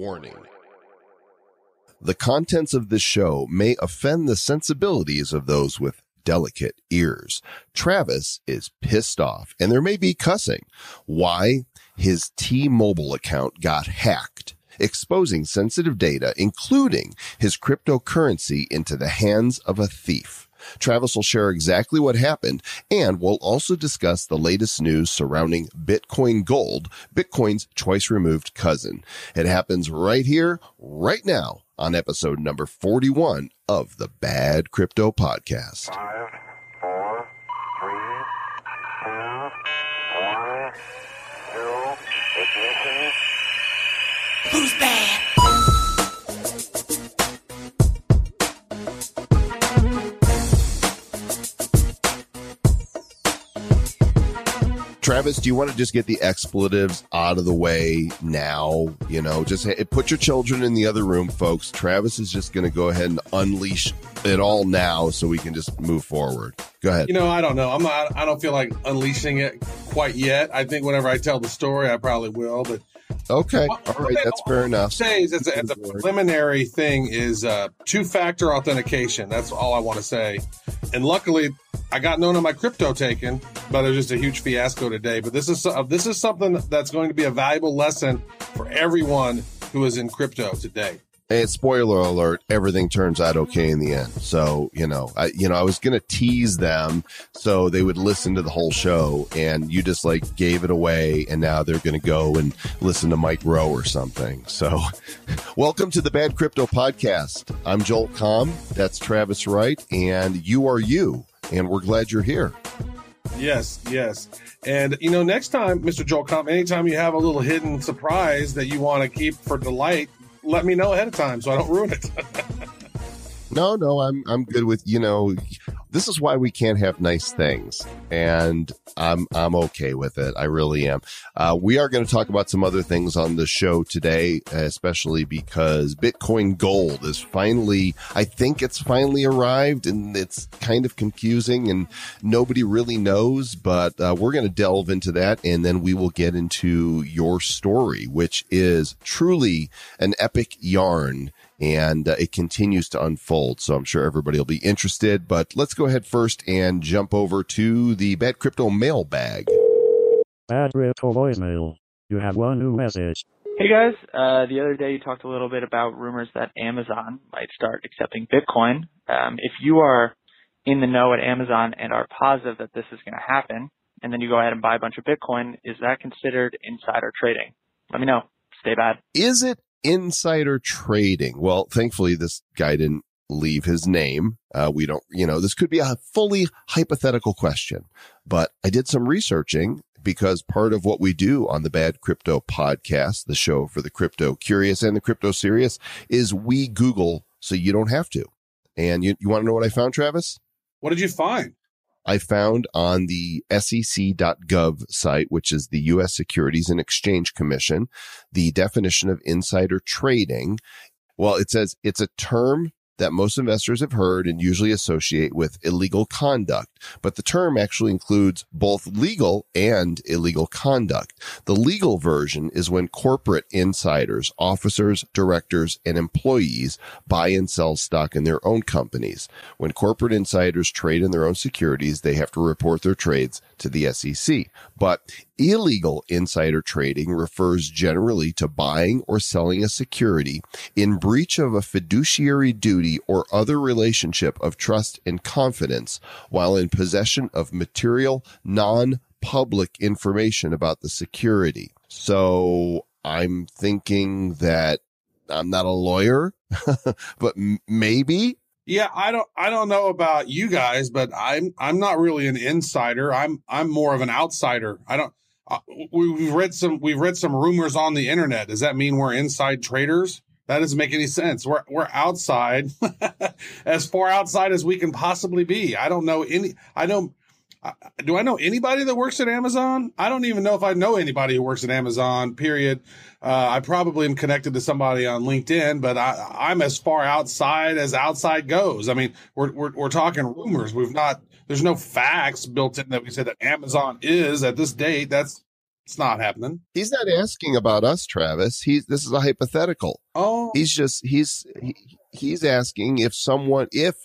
Warning. The contents of this show may offend the sensibilities of those with delicate ears. Travis is pissed off and there may be cussing. Why? His T-Mobile account got hacked, exposing sensitive data, including his cryptocurrency into the hands of a thief. Travis will share exactly what happened and we'll also discuss the latest news surrounding Bitcoin Gold, Bitcoin's twice removed cousin. It happens right here, right now on episode number 41 of the Bad Crypto Podcast. Five, four, three, two, one, zero, ignition. Who's bad? Travis, do you want to just get the expletives out of the way now? You know, just put your children in the other room, folks. Travis is just going to go ahead and unleash it all now so we can just move forward. Go ahead. You know, I don't know. I'm not. I don't feel like unleashing it quite yet. I think whenever I tell the story, I probably will. But okay. All right. That's fair enough. say is as a, as a preliminary thing is uh, two-factor authentication. That's all I want to say. And luckily, I got none of my crypto taken, but it was just a huge fiasco today. But this is so- uh, this is something that's going to be a valuable lesson for everyone who is in crypto today. And spoiler alert, everything turns out okay in the end. So, you know, I, you know, I was going to tease them so they would listen to the whole show and you just like gave it away. And now they're going to go and listen to Mike Rowe or something. So welcome to the Bad Crypto Podcast. I'm Joel Comm. That's Travis Wright and you are you. And we're glad you're here. Yes, yes. And you know, next time, Mr. Joel Comm, anytime you have a little hidden surprise that you want to keep for delight, let me know ahead of time so I don't ruin it. No, no, I'm I'm good with you know. This is why we can't have nice things, and I'm I'm okay with it. I really am. Uh, we are going to talk about some other things on the show today, especially because Bitcoin Gold is finally. I think it's finally arrived, and it's kind of confusing, and nobody really knows. But uh, we're going to delve into that, and then we will get into your story, which is truly an epic yarn and uh, it continues to unfold. So I'm sure everybody will be interested. But let's go ahead first and jump over to the Bad Crypto mailbag. Bad crypto voicemail. You have one new message. Hey guys, uh, the other day you talked a little bit about rumors that Amazon might start accepting Bitcoin. Um, if you are in the know at Amazon and are positive that this is going to happen, and then you go ahead and buy a bunch of Bitcoin, is that considered insider trading? Let me know. Stay bad. Is it insider trading? Well, thankfully, this guy didn't leave his name. Uh, we don't, you know, this could be a fully hypothetical question, but I did some researching because part of what we do on the Bad Crypto podcast, the show for the crypto curious and the crypto serious, is we Google so you don't have to. And you, you want to know what I found, Travis? what did you find? I found on the SEC.gov site, which is the U.S. Securities and Exchange Commission, the definition of insider trading. Well, it says it's a term that most investors have heard and usually associate with illegal conduct, but the term actually includes both legal and illegal conduct. The legal version is when corporate insiders, officers, directors, and employees buy and sell stock in their own companies. When corporate insiders trade in their own securities, they have to report their trades to the SEC. But illegal insider trading refers generally to buying or selling a security in breach of a fiduciary duty or other relationship of trust and confidence while in possession of material non-public information about the security. So I'm thinking that I'm not a lawyer, but maybe Yeah, I don't I don't know about you guys, but I'm I'm not really an insider. I'm I'm more of an outsider. I don't we've read some we've read some rumors on the internet. Does that mean we're inside traders? That doesn't make any sense. We're we're outside, as far outside as we can possibly be. I don't know any. I. I- Do I know anybody that works at Amazon? I don't even know if I know anybody who works at Amazon. Period. Uh, I probably am connected to somebody on LinkedIn, but I, I'm as far outside as outside goes. I mean, we're, we're we're talking rumors. We've not. There's no facts built in that we say that Amazon is at this date. That's It's not happening. He's not asking about us, Travis. He's this is a hypothetical. Oh, He's just he's he, he's asking if someone if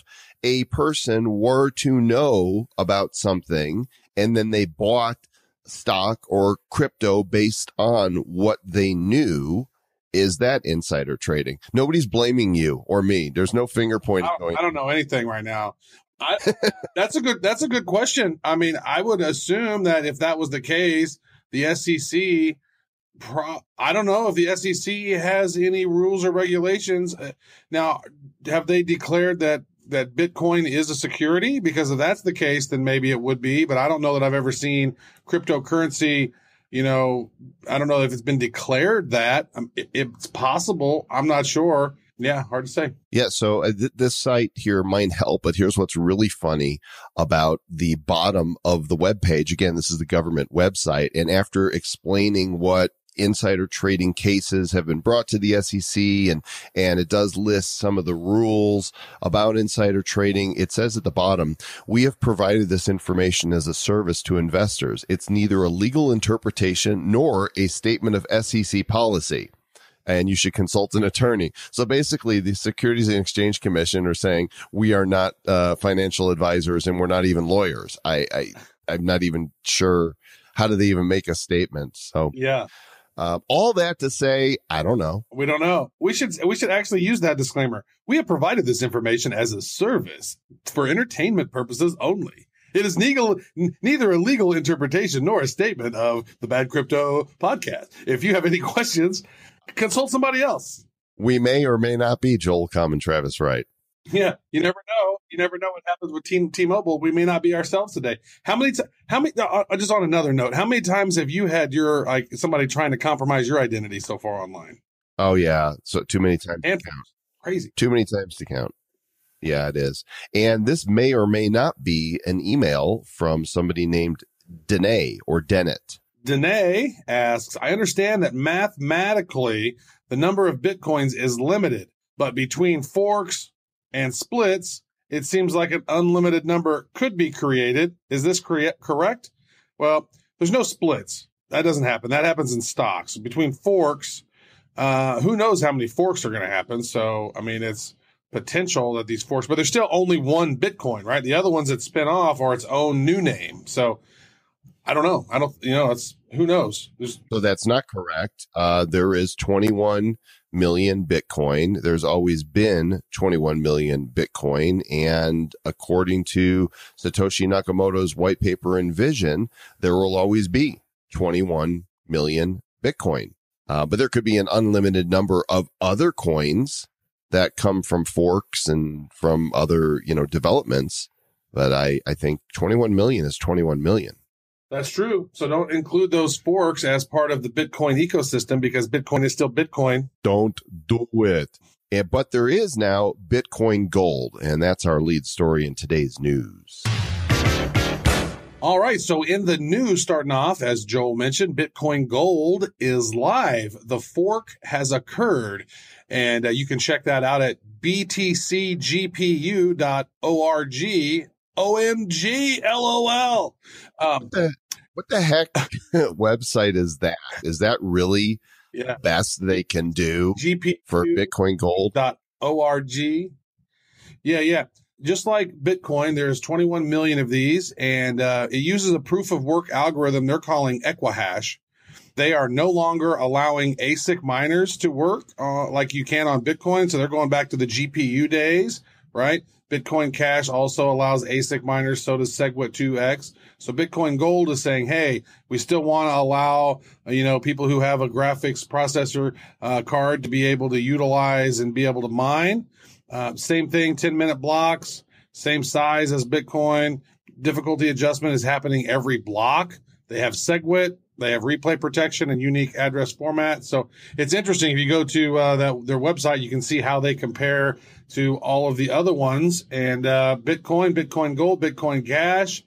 a person were to know about something and then they bought stock or crypto based on what they knew is that insider trading nobody's blaming you or me there's no finger pointing I, going I don't know anything right now. I, that's a good. That's a good question. I mean, I would assume that if that was the case, the SEC. Pro, I don't know if the SEC has any rules or regulations. Uh, Now, have they declared that that Bitcoin is a security? Because if that's the case, then maybe it would be. But I don't know that I've ever seen cryptocurrency. You know, I don't know if it's been declared that. Um, it, it's possible. I'm not sure. Yeah, hard to say. Yeah, so uh, th- this site here might help, but here's what's really funny about the bottom of the web page. Again, this is the government website, and after explaining what insider trading cases have been brought to the SEC and and it does list some of the rules about insider trading it says at the bottom we have provided this information as a service to investors it's neither a legal interpretation nor a statement of SEC policy and you should consult an attorney. So basically, the Securities and Exchange Commission are saying we are not uh, financial advisors and we're not even lawyers. I, I I'm not even sure how do they even make a statement. So Yeah. uh, all that to say, I don't know. We don't know. We should we should actually use that disclaimer. We have provided this information as a service for entertainment purposes only. It is legal, n- neither a legal interpretation nor a statement of the Bad Crypto podcast. If you have any questions, consult somebody else. We may or may not be Joel Common Travis Wright. Yeah, you never know. You never know what happens with Team T-Mobile. We may not be ourselves today. How many? T- how many? Uh, uh, just on another note, how many times have you had your like somebody trying to compromise your identity so far online? Oh yeah, so too many times to And count. crazy. Too many times to count. Yeah, it is. And this may or may not be an email from somebody named Danae or Dennett. Danae asks, I understand that mathematically the number of bitcoins is limited, but between forks and splits, it seems like an unlimited number could be created. Is this crea- correct? Well, there's no splits. That doesn't happen. That happens in stocks. Between forks, uh, who knows how many forks are going to happen? So, I mean, it's potential that these forks, but there's still only one Bitcoin, right? The other ones that spin off are its own new name. So, I don't know. I don't, you know, it's who knows. There's So that's not correct. Uh, there is 21 million Bitcoin. There's always been 21 million Bitcoin. And according to Satoshi Nakamoto's white paper and vision, there will always be 21 million Bitcoin. Uh, but there could be an unlimited number of other coins that come from forks and from other, you know, developments. But I, I think 21 million is 21 million. That's true. So don't include those forks as part of the Bitcoin ecosystem because Bitcoin is still Bitcoin. Don't do it. And, but there is now Bitcoin Gold, and that's our lead story in today's news. All right. So in the news, starting off, as Joel mentioned, Bitcoin Gold is live. The fork has occurred. And uh, you can check that out at btcgpu.org. OMG, LOL. Um, What the heck website is that? Is that really yeah. best they can do GPU. for Bitcoin Gold? dot org. Yeah, yeah. Just like Bitcoin, there's 21 million of these, and uh, it uses a proof of work algorithm they're calling Equihash. They are no longer allowing ASIC miners to work uh, like you can on Bitcoin, so they're going back to the GPU days, right? Bitcoin Cash also allows ASIC miners, so does SegWit 2x. So Bitcoin Gold is saying, hey, we still want to allow, you know, people who have a graphics processor uh, card to be able to utilize and be able to mine. Uh, same thing, 10 minute blocks, same size as Bitcoin. Difficulty adjustment is happening every block. They have SegWit, they have replay protection and unique address format. So it's interesting. If you go to uh, that, their website, you can see how they compare to all of the other ones. And uh, Bitcoin, Bitcoin Gold, Bitcoin Cash,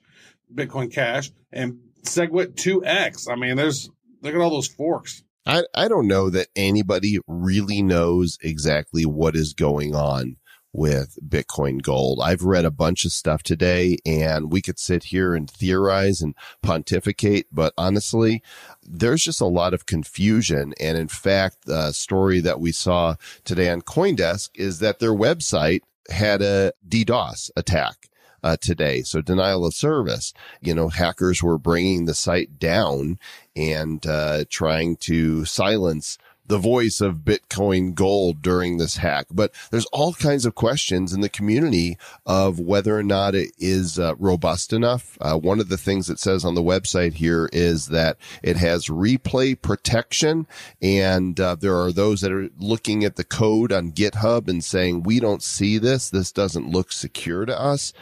Bitcoin Cash, and SegWit 2x. I mean, there's look at all those forks. I, I don't know that anybody really knows exactly what is going on with Bitcoin Gold. I've read a bunch of stuff today and we could sit here and theorize and pontificate, but honestly, there's just a lot of confusion. And in fact, the story that we saw today on Coindesk is that their website had a DDoS attack. Uh, today. So denial of service, you know, hackers were bringing the site down and, uh, trying to silence the voice of Bitcoin gold during this hack. But there's all kinds of questions in the community of whether or not it is uh, robust enough. Uh, one of the things it says on the website here is that it has replay protection. And uh, there are those that are looking at the code on GitHub and saying, we don't see this. This doesn't look secure to us.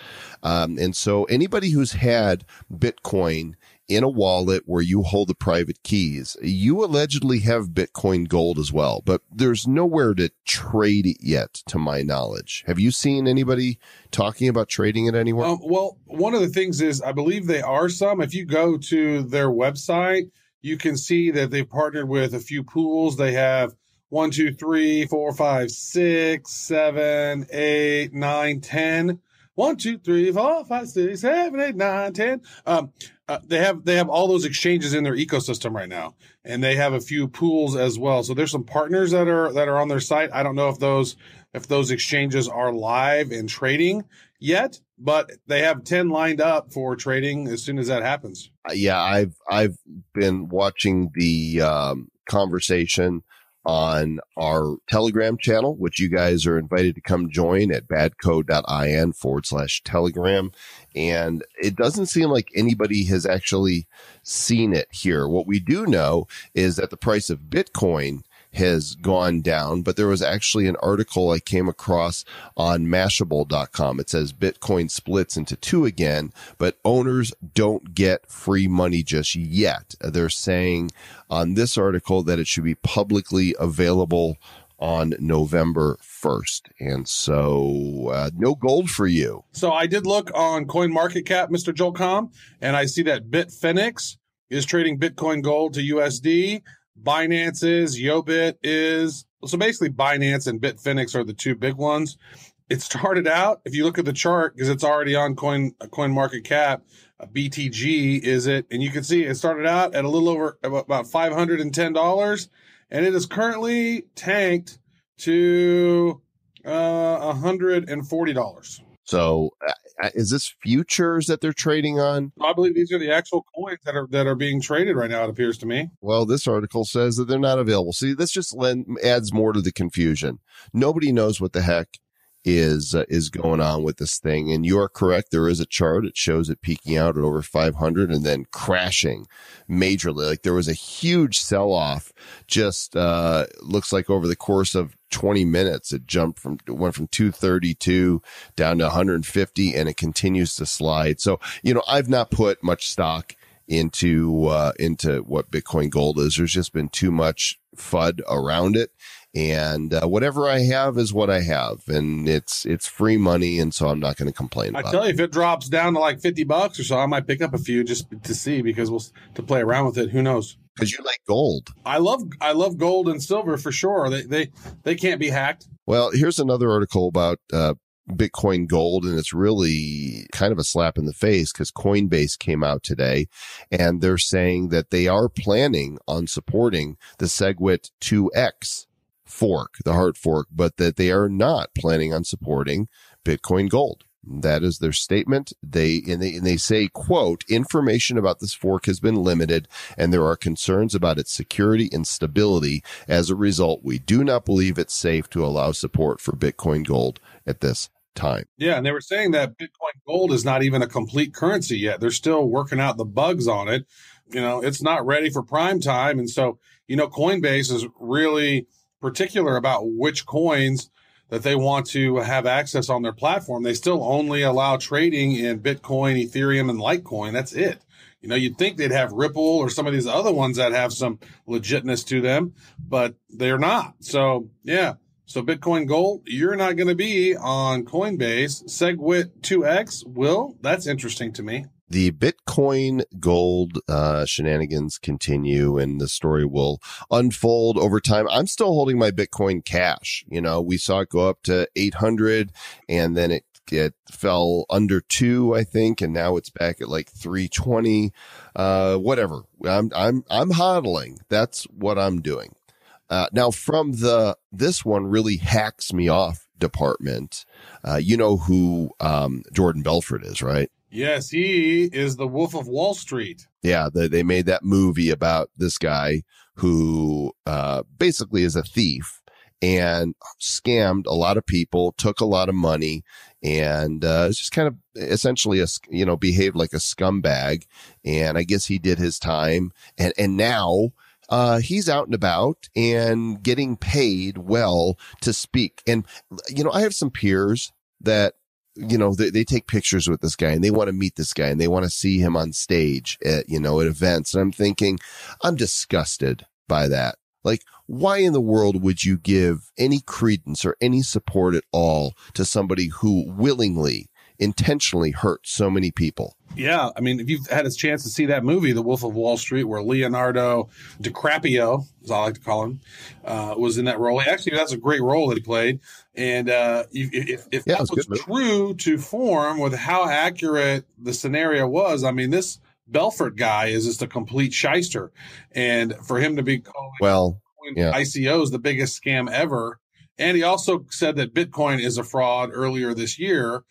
Um, and so anybody who's had Bitcoin in a wallet where you hold the private keys. You allegedly have Bitcoin gold as well, but there's nowhere to trade it yet, to my knowledge. Have you seen anybody talking about trading it anywhere? Um, well, one of the things is I believe they are some. If you go to their website, you can see that they've partnered with a few pools. They have one, two, three, four, five, six, seven, eight, nine, ten. One, two, three, four, five, six, seven, eight, nine, ten. Um, uh, they have they have all those exchanges in their ecosystem right now, and they have a few pools as well. So there's some partners that are that are on their site. I don't know if those if those exchanges are live and trading yet, but they have ten lined up for trading as soon as that happens. Uh, yeah, I've I've been watching the um, conversation on our Telegram channel, which you guys are invited to come join at badco.in forward slash Telegram. And it doesn't seem like anybody has actually seen it here. What we do know is that the price of Bitcoin has gone down, but there was actually an article I came across on Mashable.com. It says Bitcoin splits into two again, but owners don't get free money just yet. They're saying on this article that it should be publicly available on November 1st. And so uh, no gold for you. So I did look on Coin Market Cap, Mr. Joel Comm, and I see that Bitfinex is trading Bitcoin gold to USD. Binance is, Yobit is. So basically, Binance and Bitfinex are the two big ones. It started out, if you look at the chart, because it's already on Coin Coin Market Cap, uh, BTG is it, and you can see it started out at a little over about five hundred and ten dollars, and it is currently tanked to uh, hundred and forty dollars. So uh, is this futures that they're trading on? I believe these are the actual coins that are that are being traded right now. It appears to me. Well, this article says that they're not available. See, this just lend, adds more to the confusion. Nobody knows what the heck is uh, is going on with this thing. And you are correct. There is a chart. It shows it peaking out at over 500 and then crashing majorly. Like there was a huge sell off. Just uh, looks like over the course of 20 minutes, it jumped from went from 232 down to 150, and it continues to slide. So you know, I've not put much stock into uh, into what Bitcoin Gold is. There's just been too much FUD around it, and uh, whatever I have is what I have, and it's it's free money, and so I'm not going to complain. I tell it. you, if it drops down to like fifty bucks or so, I might pick up a few just to see because we'll to play around with it. Who knows? because you like gold. I love I love gold and silver for sure. They they they can't be hacked. Well, here's another article about uh, Bitcoin Gold, and it's really kind of a slap in the face because Coinbase came out today and they're saying that they are planning on supporting the SegWit 2X fork, the hard fork, but that they are not planning on supporting Bitcoin Gold. That is their statement. They and they and they say, quote, information about this fork has been limited and there are concerns about its security and stability. As a result, we do not believe it's safe to allow support for Bitcoin Gold at this time. Yeah, and they were saying that Bitcoin Gold is not even a complete currency yet. They're still working out the bugs on it. You know, it's not ready for prime time, and so you know, Coinbase is really particular about which coins that they want to have access on their platform. They still only allow trading in Bitcoin, Ethereum, and Litecoin. That's it. You know, you'd think they'd have Ripple or some of these other ones that have some legitness to them, but they're not. So, yeah. So Bitcoin Gold, you're not going to be on Coinbase. SegWit 2X will. That's interesting to me. The Bitcoin gold uh, shenanigans continue and the story will unfold over time. I'm still holding my Bitcoin cash. You know, we saw it go up to 800 and then it it fell under two, I think, and now it's back at like 320. Uh, whatever. I'm I'm I'm hodling. That's what I'm doing. Uh, now from the this one really hacks me off department. Uh, you know who um, Jordan Belfort is, right? Yes, he is the Wolf of Wall Street. Yeah, they, they made that movie about this guy who uh, basically is a thief and scammed a lot of people, took a lot of money, and uh, just kind of essentially a you know behaved like a scumbag. And I guess he did his time, and and now uh, he's out and about and getting paid well to speak. And you know, I have some peers that you know, they, they take pictures with this guy and they want to meet this guy and they want to see him on stage at, you know, at events. And I'm thinking, I'm disgusted by that. Like, why in the world would you give any credence or any support at all to somebody who willingly, intentionally hurt so many people? Yeah, I mean, if you've had a chance to see that movie, The Wolf of Wall Street, where Leonardo DiCaprio, as I like to call him, uh, was in that role. Actually, that's a great role that he played. And uh, if, if Yeah, that was true to form with how accurate the scenario was, I mean, this Belfort guy is just a complete shyster. And for him to be calling Well, yeah. ICOs the biggest scam ever. And he also said that Bitcoin is a fraud earlier this year.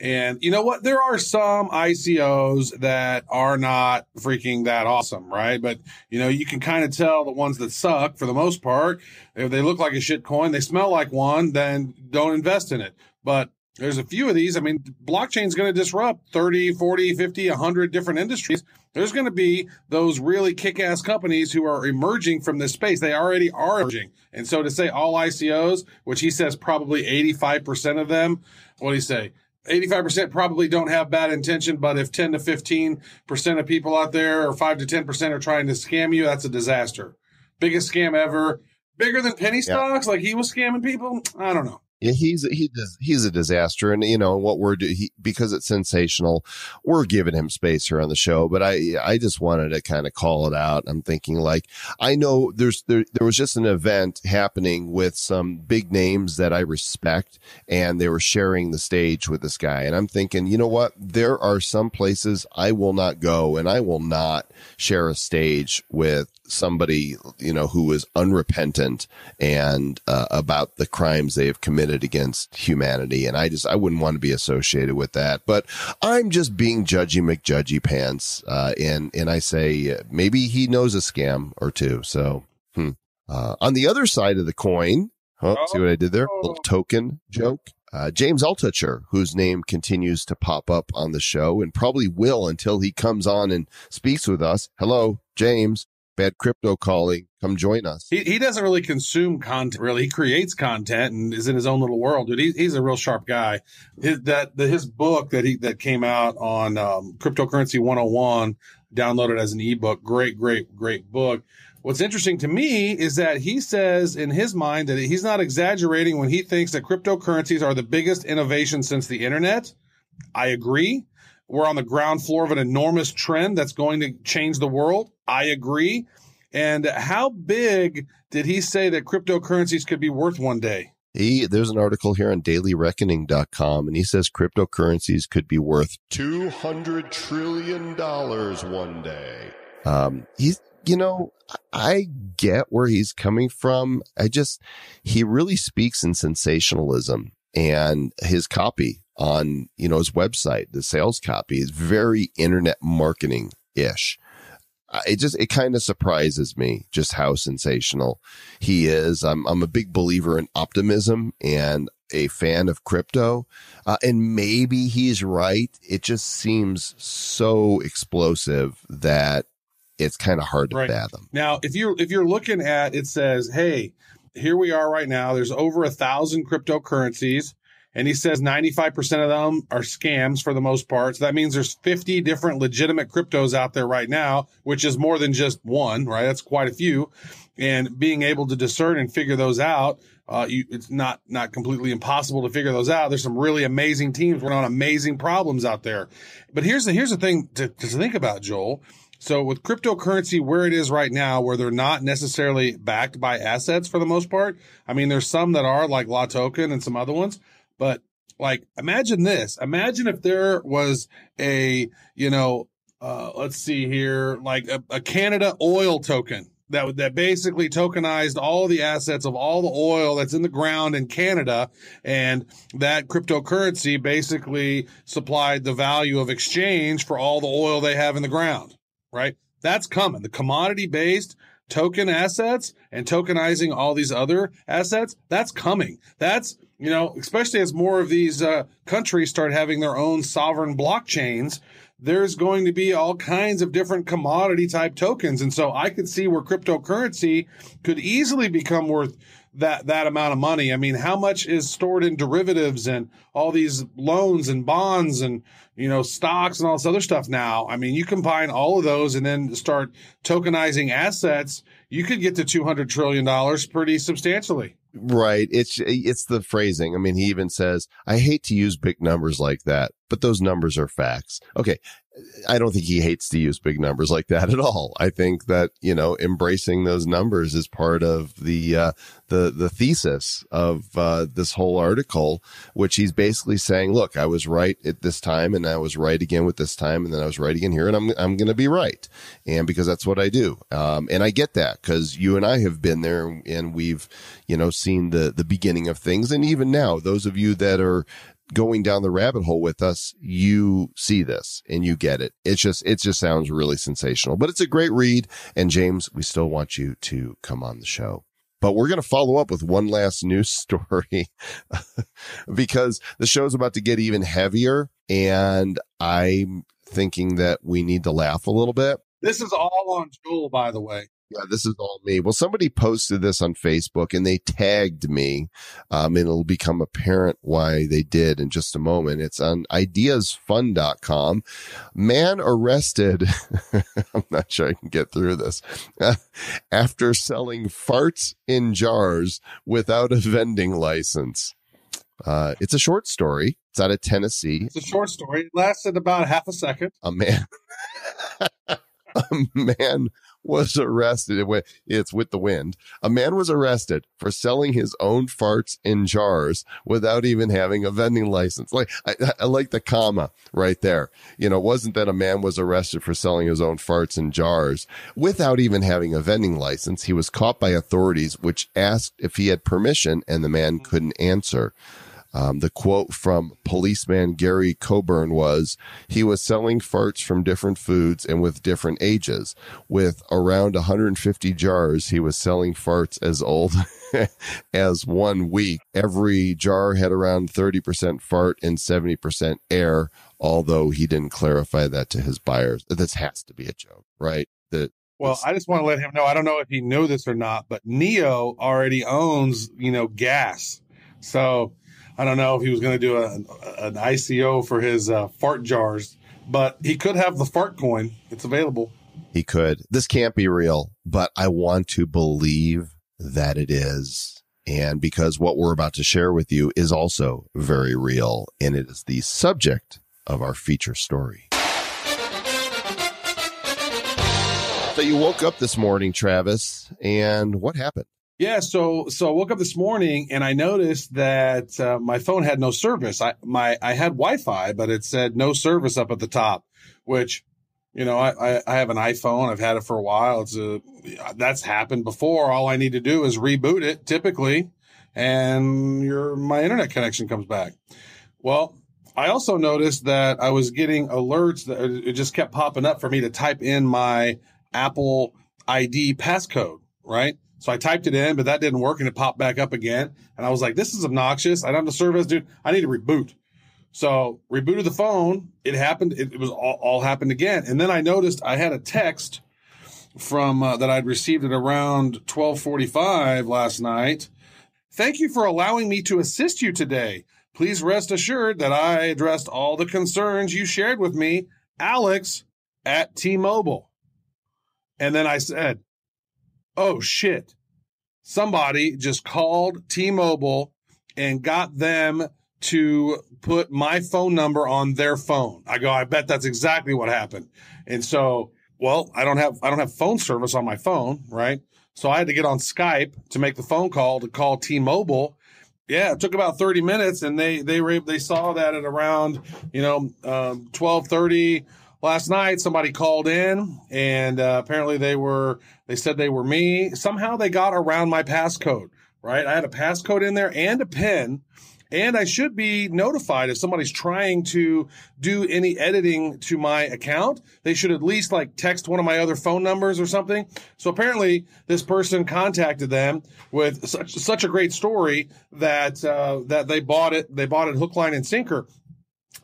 And you know what? There are some ICOs that are not freaking that awesome, right? But you know, you can kind of tell the ones that suck for the most part. If they look like a shit coin, they smell like one, then don't invest in it. But there's a few of these. I mean, blockchain is going to disrupt 30, 40, 50, 100 different industries. There's going to be those really kick ass companies who are emerging from this space. They already are emerging. And so to say all ICOs, which he says probably 85% of them, what do you say? 85% probably don't have bad intention, but if 10 to 15% of people out there or 5 to 10% are trying to scam you, that's a disaster. Biggest scam ever. Bigger than penny stocks, like he was scamming people. I don't know. Yeah, he's he does, he's a disaster, and you know what we're do he, because it's sensational. We're giving him space here on the show, but I I just wanted to kind of call it out. I'm thinking like I know there's there there was just an event happening with some big names that I respect, and they were sharing the stage with this guy, and I'm thinking, you know what? There are some places I will not go, and I will not share a stage with somebody you know who is unrepentant and uh, about the crimes they have committed against humanity and i just i wouldn't want to be associated with that but i'm just being judgy mcjudgy pants uh, and and i say uh, maybe he knows a scam or two so hmm. uh, on the other side of the coin huh, see what i did there little token joke uh, James Altucher, whose name continues to pop up on the show and probably will until he comes on and speaks with us. Hello, James. Bad crypto calling. Come join us. He, he doesn't really consume content, really. He creates content and is in his own little world, dude. He, he's a real sharp guy. His, that, the, his book that he, that came out on, um, cryptocurrency 101, downloaded as an ebook. Great, great, great book. What's interesting to me is that he says in his mind that he's not exaggerating when he thinks that cryptocurrencies are the biggest innovation since the internet. I agree. We're on the ground floor of an enormous trend that's going to change the world. I agree. And how big did he say that cryptocurrencies could be worth one day? He, there's an article here on dailyreckoning.com and he says cryptocurrencies could be worth $200 trillion one one day. Um, he's, you know, I get where he's coming from. I just, he really speaks in sensationalism and his copy on, you know, his website, the sales copy is very internet marketing ish. It just, it kind of surprises me just how sensational he is. I'm, I'm a big believer in optimism and a fan of crypto. Uh, and maybe he's right. It just seems so explosive that it's kind of hard to Right. fathom. Now, if you're if you're looking at it says, hey, here we are right now. There's over a thousand cryptocurrencies. And he says 95% of them are scams for the most part. So that means there's 50 different legitimate cryptos out there right now, which is more than just one, right? That's quite a few. And being able to discern and figure those out, uh, you, it's not, not completely impossible to figure those out. There's some really amazing teams working on amazing problems out there. But here's the, here's the thing to, to think about, Joel. So with cryptocurrency where it is right now, where they're not necessarily backed by assets for the most part. I mean, there's some that are like La Token and some other ones, but like imagine this. Imagine if there was a, you know, uh, let's see here, like a, a Canada oil token that that basically tokenized all the assets of all the oil that's in the ground in Canada, and that cryptocurrency basically supplied the value of exchange for all the oil they have in the ground right? That's coming. The commodity based token assets and tokenizing all these other assets, that's coming. That's, you know, especially as more of these uh, countries start having their own sovereign blockchains, there's going to be all kinds of different commodity type tokens. And so I could see where cryptocurrency could easily become worth that that amount of money. I mean, how much is stored in derivatives and all these loans and bonds and you know stocks and all this other stuff now? I mean, you combine all of those and then start tokenizing assets, you could get to two hundred trillion dollars pretty substantially. Right. It's it's the phrasing. I mean, he even says, "I hate to use big numbers like that, but those numbers are facts." Okay, I don't think he hates to use big numbers like that at all. I think that you know embracing those numbers is part of the uh, the the thesis of uh, this whole article, which he's basically saying, "Look, I was right at this time, and I was right again with this time, and then I was right again here, and I'm I'm going to be right, and because that's what I do, um, and I get that because you and I have been there, and we've you know seen the the beginning of things, and even now, those of you that are going down the rabbit hole with us, you see this and you get it. It's just, it just sounds really sensational, but it's a great read. And James, we still want you to come on the show. But we're going to follow up with one last news story because the show's about to get even heavier. And I'm thinking that we need to laugh a little bit. This is all on Joel, by the way. Yeah, this is all me. Well, somebody posted this on Facebook and they tagged me. Um, and it'll become apparent why they did in just a moment. It's on ideasfun.com. Man arrested. I'm not sure I can get through this after selling farts in jars without a vending license. Uh, it's a short story. It's out of Tennessee. It's a short story. It lasted about half a second. A man, a man was arrested. It's with the wind. A man was arrested for selling his own farts in jars without even having a vending license. Like I, I like the comma right there. You know, it wasn't that a man was arrested for selling his own farts in jars without even having a vending license. He was caught by authorities, which asked if he had permission, and the man mm-hmm. couldn't answer. Um, the quote from policeman Gary Coburn was, he was selling farts from different foods and with different ages. With around 150 jars, he was selling farts as old as one week. Every jar had around 30% fart and 70% air, although he didn't clarify that to his buyers. This has to be a joke, right? That well, I just want to let him know. I don't know if he knew this or not, but Neo already owns, you know, gas. So I don't know if he was going to do a, an ICO for his uh, fart jars, but he could have the fart coin. It's available. He could. This can't be real, but I want to believe that it is. And because what we're about to share with you is also very real, and it is the subject of our feature story. So you woke up this morning, Travis, and what happened? Yeah, so so I woke up this morning and I noticed that uh, my phone had no service. I my I had Wi-Fi, but it said no service up at the top, which you know I I, have an iPhone. I've had it for a while. It's a that's happened before. All I need to do is reboot it typically, and your my internet connection comes back. Well, I also noticed that I was getting alerts that it just kept popping up for me to type in my Apple ID passcode, right? So I typed it in, but that didn't work and it popped back up again. And I was like, this is obnoxious. I don't have the service, dude. I need to reboot. So rebooted the phone. It happened. It, was all, all, happened again. And then I noticed I had a text from uh, that I'd received at around 1245 last night. Thank you for allowing me to assist you today. Please rest assured that I addressed all the concerns you shared with me, Alex at T Mobile. And then I said, Oh shit. Somebody just called T Mobile and got them to put my phone number on their phone. I go, I bet that's exactly what happened. And so, well, I don't have I don't have phone service on my phone, right? So I had to get on Skype to make the phone call to call T-Mobile. Yeah, it took about 30 minutes and they they were they saw that at around, you know, um 12:30 last night somebody called in and uh, apparently they were they said they were me. Somehow they got around my passcode, right? I had a passcode in there and a pin and I should be notified if somebody's trying to do any editing to my account. They should at least like text one of my other phone numbers or something. So apparently, this person contacted them with such such a great story that uh, that they bought it. They bought it hook, line, and sinker.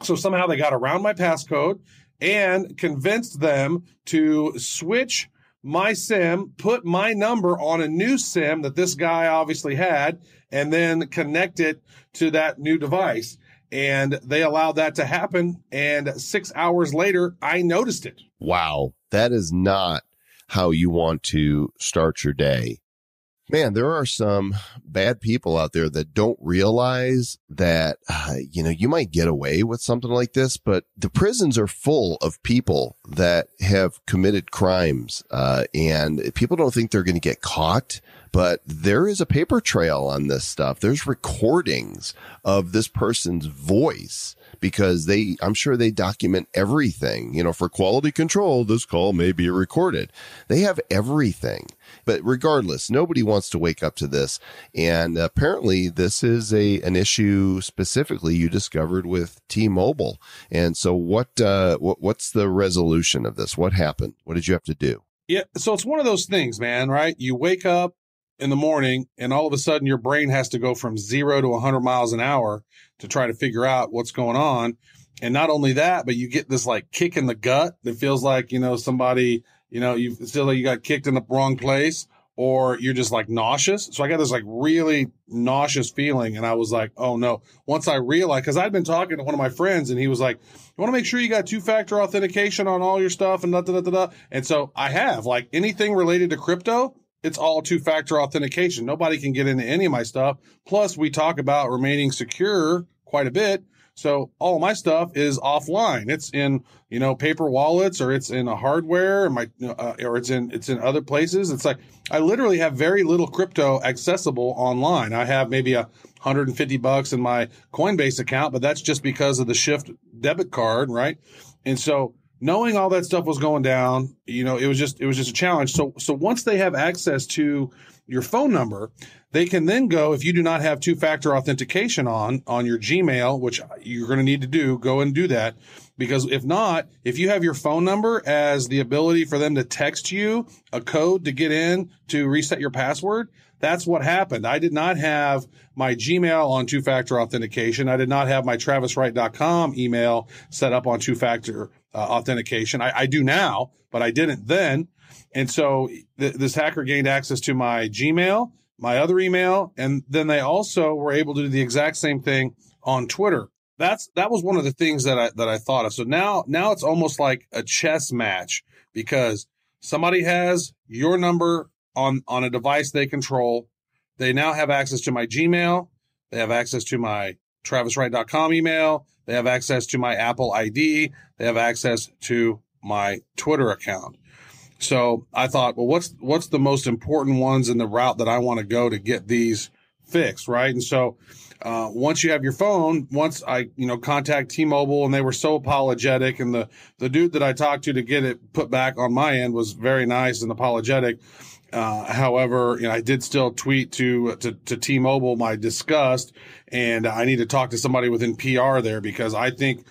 So somehow they got around my passcode and convinced them to switch my SIM, put my number on a new SIM that this guy obviously had, and then connect it to that new device. And they allowed that to happen. And six hours later, I noticed it. Wow. That is not how you want to start your day. Man, there are some bad people out there that don't realize that, uh, you know, you might get away with something like this, but the prisons are full of people that have committed crimes. Uh, and people don't think they're going to get caught, but there is a paper trail on this stuff. There's recordings of this person's voice because they, I'm sure they document everything, you know, for quality control. This call may be recorded. They have everything. But regardless, nobody wants to wake up to this. And apparently this is a, an issue specifically you discovered with T-Mobile. And so what, uh, what, what's the resolution of this? What happened? What did you have to do? Yeah. So it's one of those things, man, right? You wake up in the morning and all of a sudden your brain has to go from zero to 100 miles an hour to try to figure out what's going on. And not only that, but you get this like kick in the gut that feels like, you know, somebody, you know, you feel like you got kicked in the wrong place or you're just like nauseous. So I got this like really nauseous feeling. And I was like, oh no. Once I realized, cause I'd been talking to one of my friends and he was like, you want to make sure you got two factor authentication on all your stuff and da, da, da, da, da. And so I have like anything related to crypto it's all two factor authentication. Nobody can get into any of my stuff. Plus, we talk about remaining secure quite a bit. So all my stuff is offline. It's in, you know, paper wallets or it's in a hardware or my, uh, or it's in, it's in other places. It's like, I literally have very little crypto accessible online. I have maybe a 150 bucks in my Coinbase account, but that's just because of the shift debit card. Right. And so knowing all that stuff was going down, you know, it was just it was just a challenge. So so once they have access to your phone number, they can then go if you do not have two-factor authentication on on your Gmail, which you're going to need to do, go and do that because if not, if you have your phone number as the ability for them to text you a code to get in to reset your password, that's what happened. I did not have my Gmail on two factor authentication. I did not have my traviswright.com email set up on two factor uh, authentication. I, I, do now, but I didn't then. And so th- this hacker gained access to my Gmail, my other email, and then they also were able to do the exact same thing on Twitter. That's that was one of the things that I that I thought of. So now now it's almost like a chess match because somebody has your number on on a device they control. They now have access to my Gmail. They have access to my traviswright.com email. They have access to my Apple ID. They have access to my Twitter account. So I thought, well, what's what's the most important ones in the route that I want to go to get these fixed, right? And so uh, once you have your phone, once I you know contact T-Mobile and they were so apologetic, and the the dude that I talked to to get it put back on my end was very nice and apologetic. Uh, however, you know, I did still tweet to, to, to T-Mobile my disgust and I need to talk to somebody within PR there because I think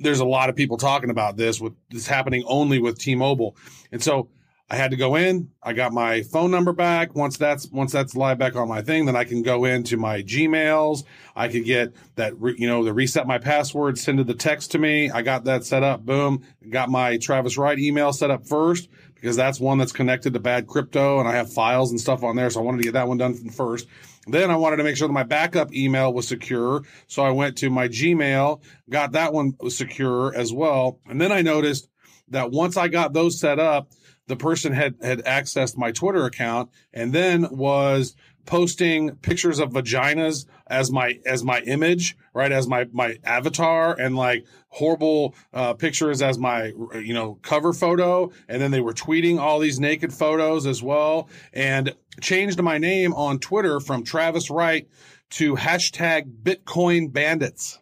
there's a lot of people talking about this with this happening only with T-Mobile. And so I had to go in. I got my phone number back. Once that's once that's live back on my thing, then I can go into my Gmails. I could get that re, you know the reset my password, send the text to me. I got that set up. Boom. Got my Travis Wright email set up first because that's one that's connected to bad crypto and I have files and stuff on there. So I wanted to get that one done first. Then I wanted to make sure that my backup email was secure. So I went to my Gmail, got that one secure as well. And then I noticed that once I got those set up, the person had had accessed my Twitter account and then was posting pictures of vaginas as my as my image, right, as my my avatar, and like horrible uh, pictures as my you know cover photo, and then they were tweeting all these naked photos as well, and changed my name on Twitter from Travis Wright to hashtag Bitcoin Bandits.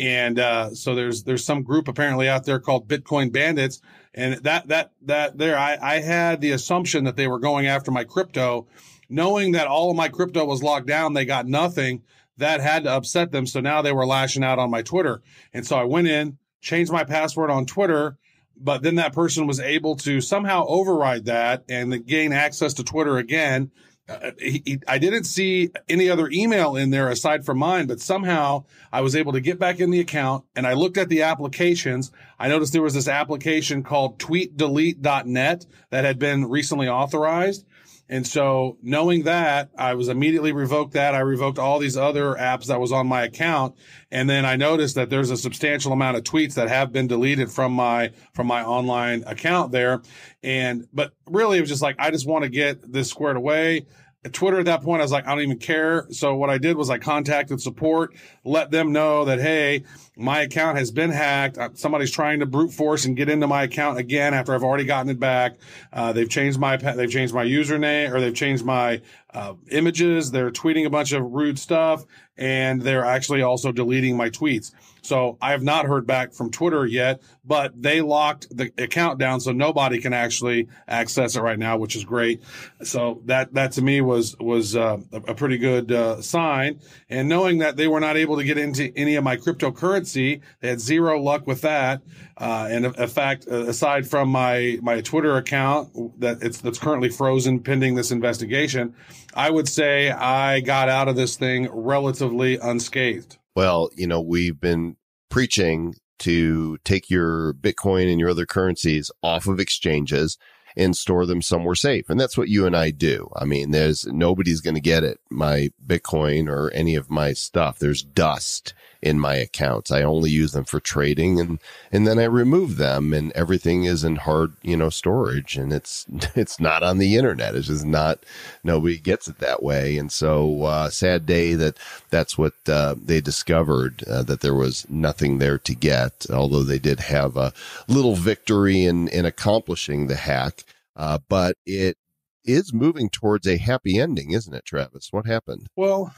And uh, so there's there's some group apparently out there called Bitcoin Bandits, and that that that there I, I had the assumption that they were going after my crypto, knowing that all of my crypto was locked down, they got nothing. That had to upset them. So now they were lashing out on my Twitter. And so I went in, changed my password on Twitter, but then that person was able to somehow override that and gain access to Twitter again. Uh, he, he, I didn't see any other email in there aside from mine, but somehow I was able to get back in the account and I looked at the applications. I noticed there was this application called tweetdelete.net that had been recently authorized. And so knowing that, I was immediately revoked that. I revoked all these other apps that was on my account. And then I noticed that there's a substantial amount of tweets that have been deleted from my, from my online account there. And, but really it was just like, I just want to get this squared away. Twitter at that point, I was like, I don't even care. So what I did was I contacted support, let them know that, hey, my account has been hacked. Uh, somebody's trying to brute force and get into my account again after I've already gotten it back. Uh, they've changed my, they've changed my username or they've changed my, uh, images. They're tweeting a bunch of rude stuff and they're actually also deleting my tweets. So I have not heard back from Twitter yet, but they locked the account down so nobody can actually access it right now, which is great. So that, that to me was, was, uh, a pretty good, uh, sign. And knowing that they were not able to get into any of my cryptocurrency, they had zero luck with that. Uh, and in fact, uh, aside from my, my Twitter account that it's, that's currently frozen pending this investigation, I would say I got out of this thing relatively unscathed. Well, you know, we've been preaching to take your Bitcoin and your other currencies off of exchanges and store them somewhere safe. And that's what you and I do. I mean, there's nobody's going to get it. My Bitcoin or any of my stuff. There's dust in my accounts. I only use them for trading and, and then I remove them and everything is in hard, you know, storage and it's, it's not on the internet. It's just not, nobody gets it that way. And so, uh, sad day that that's what, uh, they discovered, uh, that there was nothing there to get, although they did have a little victory in, in accomplishing the hack. Uh, but it is moving towards a happy ending, isn't it, Travis? What happened? Well,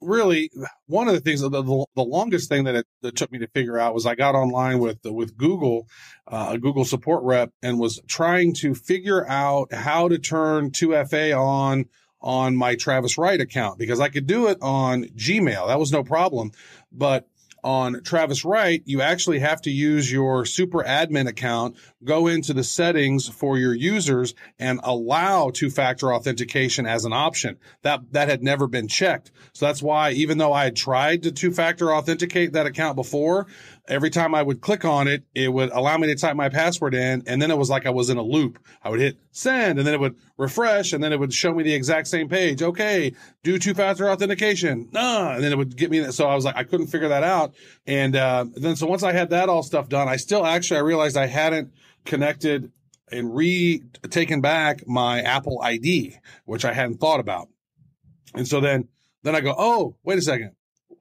really one of the things the, the, the longest thing that it that took me to figure out was I got online with with Google uh, a Google support rep and was trying to figure out how to turn 2FA on on my Travis Wright account because I could do it on Gmail. That was no problem. But on Travis Wright, you actually have to use your super admin account, go into the settings for your users and allow two factor authentication as an option. That, that had never been checked. So that's why even though I had tried to two factor authenticate that account before, every time I would click on it, it would allow me to type my password in. And then it was like I was in a loop. I would hit send and then it would refresh and then it would show me the exact same page. Okay. Do two factor authentication. Nah. And then it would get me. So I was like, I couldn't figure that out. And, uh, then so once I had that all stuff done, I still actually, I realized I hadn't connected and re taken back my Apple ID, which I hadn't thought about. And so then, then I go, Oh, wait a second.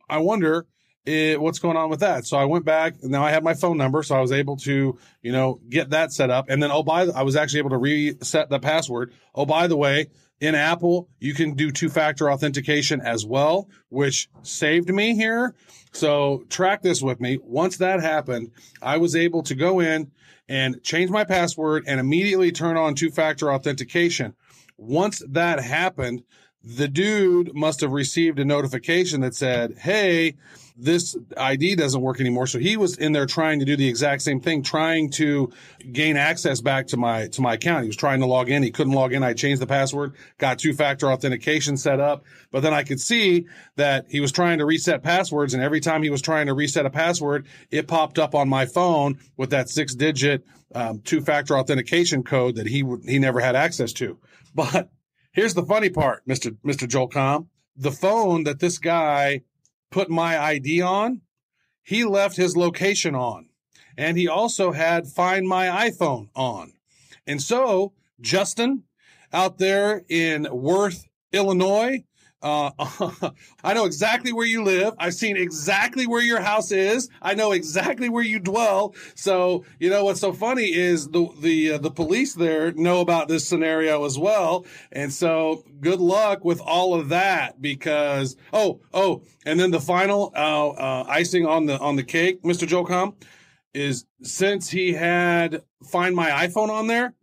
I wonder it, what's going on with that? So I went back now I had my phone number. So I was able to, you know, get that set up. And then, oh, by the, I was actually able to reset the password. Oh, by the way, in Apple, you can do two factor authentication as well, which saved me here. So track this with me. Once that happened, I was able to go in and change my password and immediately turn on two factor authentication. Once that happened, the dude must have received a notification that said, Hey, this ID doesn't work anymore. So he was in there trying to do the exact same thing, trying to gain access back to my, to my account. He was trying to log in. He couldn't log in. I changed the password, got two factor authentication set up, but then I could see that he was trying to reset passwords. And every time he was trying to reset a password, it popped up on my phone with that six digit, um, two factor authentication code that he would, he never had access to. But here's the funny part, Mr. Mr. Joel Comm. The phone that this guy put my ID on, he left his location on. And he also had find my iPhone on. And so, Justin, out there in Worth, Illinois, uh, I know exactly where you live. I've seen exactly where your house is. I know exactly where you dwell. So, you know, what's so funny is the, the, uh, the police there know about this scenario as well. And so good luck with all of that because, oh, oh, and then the final, uh, uh, icing on the, on the cake, Mr. Joe Comm, is since he had find my iPhone on there,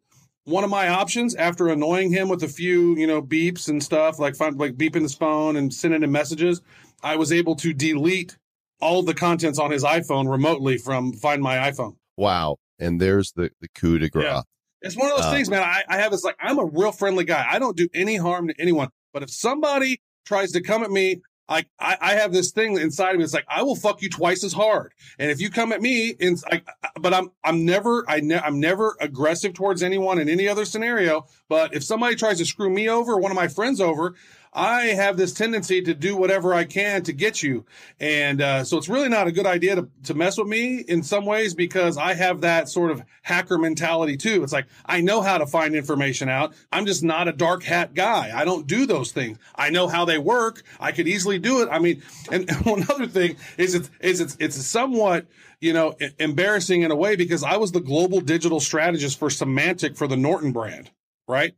one of my options after annoying him with a few, you know, beeps and stuff, like find, like beeping his phone and sending him messages, I was able to delete all the contents on his iPhone remotely from Find My iPhone. Wow. And there's the, the coup de grace. Yeah. It's one of those Uh, things, man. I, I have this like I'm a real friendly guy. I don't do any harm to anyone. But if somebody tries to come at me, I, I have this thing inside of me. It's like I will fuck you twice as hard. And if you come at me, in, I, but I'm I'm never I ne- I'm never aggressive towards anyone in any other scenario. But if somebody tries to screw me over, or one of my friends over, I have this tendency to do whatever I can to get you. And uh, so it's really not a good idea to, to mess with me in some ways because I have that sort of hacker mentality too. It's like, I know how to find information out. I'm just not a dark hat guy. I don't do those things. I know how they work. I could easily do it. I mean, and one other thing is it's, is it's, it's somewhat, you know, embarrassing in a way because I was the global digital strategist for Symantec for the Norton brand, right?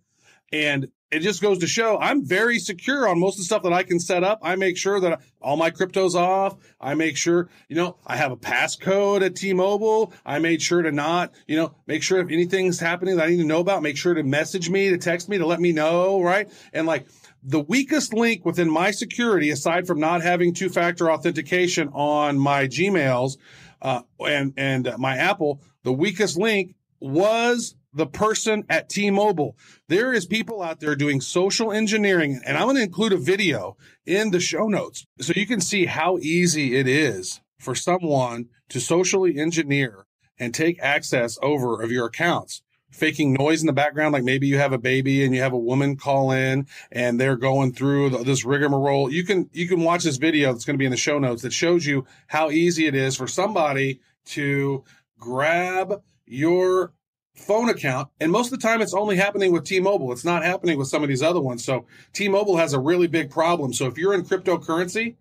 And it just goes to show I'm very secure on most of the stuff that I can set up. I make sure that all my crypto's off. I make sure, you know, I have a passcode at T-Mobile. I made sure to not, you know, make sure if anything's happening that I need to know about, make sure to message me, to text me, to let me know, right? And like the weakest link within my security, aside from not having two-factor authentication on my Gmails, uh, and, and my Apple, the weakest link was the person at T-Mobile. There is people out there doing social engineering, and I'm going to include a video in the show notes so you can see how easy it is for someone to socially engineer and take access over of your accounts. Faking noise in the background, like maybe you have a baby and you have a woman call in and they're going through this rigmarole. You can you can watch this video that's going to be in the show notes that shows you how easy it is for somebody to grab your phone account. And most of the time, it's only happening with T-Mobile. It's not happening with some of these other ones. So T-Mobile has a really big problem. So if you're in cryptocurrency,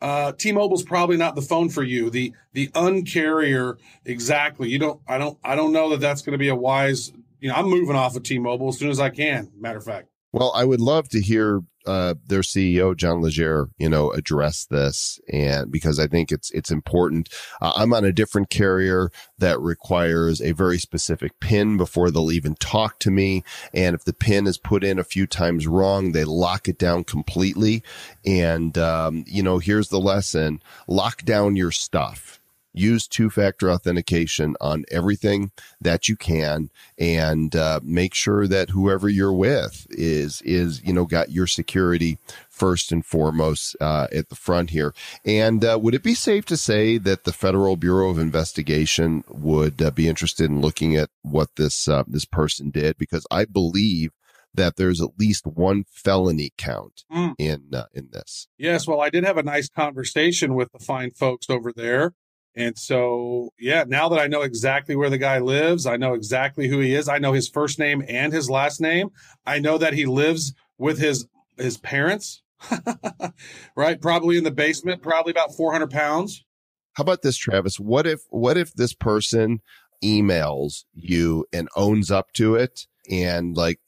uh, T-Mobile's probably not the phone for you. The the uncarrier exactly. You don't. I don't. I don't know that that's going to be a wise. You know, I'm moving off of T-Mobile as soon as I can. Matter of fact. Well, I would love to hear uh, their CEO John Legere, you know, address this, and because I think it's it's important. Uh, I'm on a different carrier that requires a very specific pin before they'll even talk to me, and if the pin is put in a few times wrong, they lock it down completely. And um, you know, here's the lesson: lock down your stuff use two factor authentication on everything that you can and uh, make sure that whoever you're with is is you know got your security first and foremost uh, at the front here and uh, would it be safe to say that the federal bureau of investigation would uh, be interested in looking at what this uh, this person did because i believe that there's at least one felony count Mm. in uh, in this Yes, well, I did have a nice conversation with the fine folks over there. And so, yeah, now that I know exactly where the guy lives, I know exactly who he is. I know his first name and his last name. I know that he lives with his his parents, right? Probably in the basement, probably about 400 pounds. How about this, Travis? What if what if this person emails you and owns up to it and like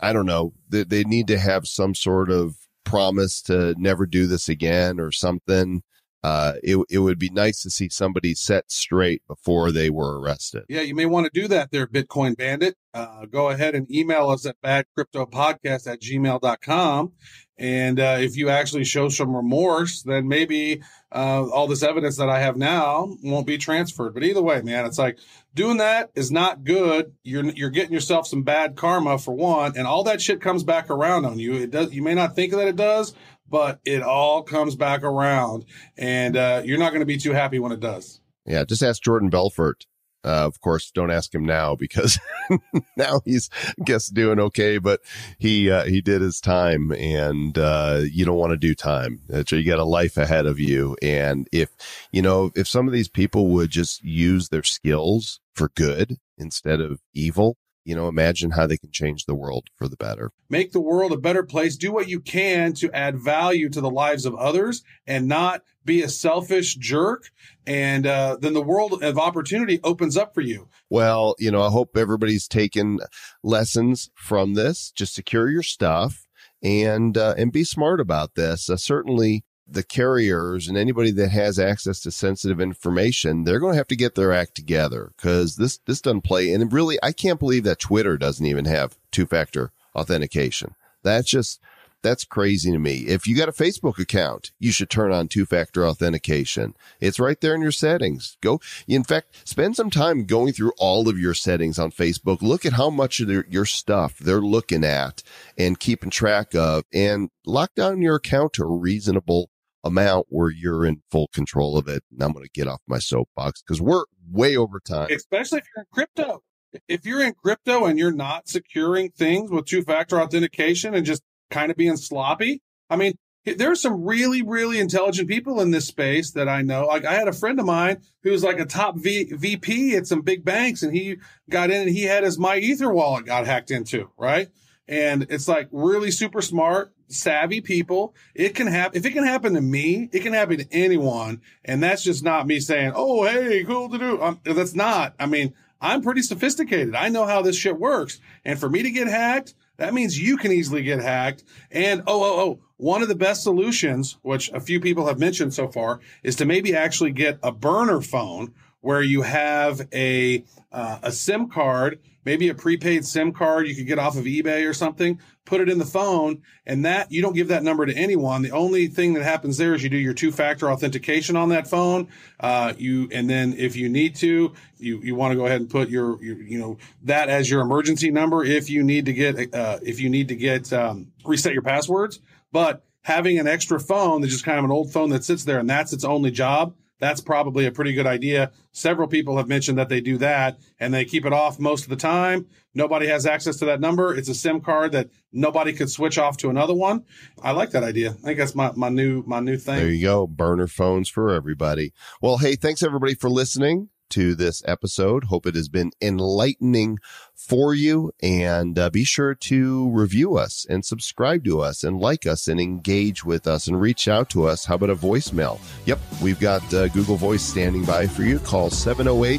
I don't know, they, they need to have some sort of promise to never do this again or something. Uh, it it would be nice to see somebody set straight before they were arrested. Yeah, you may want to do that there, Bitcoin Bandit. Uh, go ahead and email us at badcryptopodcast at gmail.com. And uh, if you actually show some remorse, then maybe uh, all this evidence that I have now won't be transferred. But either way, man, it's like doing that is not good. You're you're getting yourself some bad karma for one, and all that shit comes back around on you. It does. You may not think that it does, but it all comes back around, and uh, you're not going to be too happy when it does. Yeah, just ask Jordan Belfort Uh, of course, don't ask him now because now he's I guess doing okay, but he uh, he did his time, and uh, you don't want to do time. So you got a life ahead of you, and if you know if some of these people would just use their skills for good instead of evil, you know, imagine how they can change the world for the better. Make the world a better place. Do what you can to add value to the lives of others and not be a selfish jerk. And uh, then the world of opportunity opens up for you. Well, you know, I hope everybody's taken lessons from this. Just secure your stuff and uh, and be smart about this. Uh, certainly, the carriers and anybody that has access to sensitive information, they're going to have to get their act together because this this doesn't play. And really, I can't believe that Twitter doesn't even have two factor authentication. That's just that's crazy to me. If you got a Facebook account, you should turn on two factor authentication. It's right there in your settings. Go, in fact, spend some time going through all of your settings on Facebook. Look at how much of their, your stuff they're looking at and keeping track of and lock down your account to a reasonable amount where you're in full control of it. And I'm going to get off my soapbox because we're way over time. Especially if you're in crypto. If you're in crypto and you're not securing things with two factor authentication and just kind of being sloppy, I mean, there are some really, really intelligent people in this space that I know. Like I had a friend of mine who's like a top v- VP at some big banks and he got in and he had his MyEtherWallet got hacked into, right? And it's like really super smart, savvy people. It can happen. If it can happen to me, it can happen to anyone. And that's just not me saying, Oh, hey, cool to do. Um, that's not, I mean, I'm pretty sophisticated. I know how this shit works. And for me to get hacked, that means you can easily get hacked. And oh, oh, oh, one of the best solutions, which a few people have mentioned so far, is to maybe actually get a burner phone where you have a uh, a SIM card, maybe a prepaid SIM card you could get off of eBay or something, put it in the phone, and that you don't give that number to anyone. The only thing that happens there is you do your two-factor authentication on that phone. Uh, you and then if you need to, you you want to go ahead and put your, your you know that as your emergency number if you need to get uh, if you need to get um, reset your passwords. But having an extra phone that's just kind of an old phone that sits there and that's its only job that's probably a pretty good idea. Several people have mentioned that they do that and they keep it off most of the time. Nobody has access to that number. It's a SIM card that nobody could switch off to another one. I like that idea. I think that's my, my new my new thing. There you go. Burner phones for everybody. Well, hey, thanks everybody for listening to this episode. Hope it has been enlightening for you. And uh, be sure to review us and subscribe to us and like us and engage with us and reach out to us. How about a voicemail? Yep, we've got uh, Google Voice standing by for you. Call 708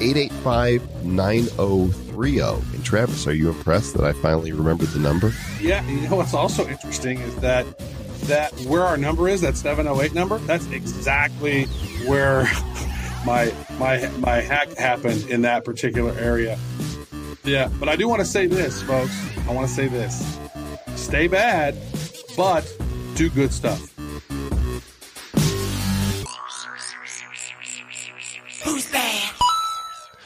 885 9030. And Travis, are you impressed that I finally remembered the number? Yeah, you know what's also interesting is that that where our number is, that 708 number, that's exactly where my my my hack happened in that particular area. Yeah, but I do want to say this, folks. I want to say this. Stay bad, but do good stuff. Who's bad?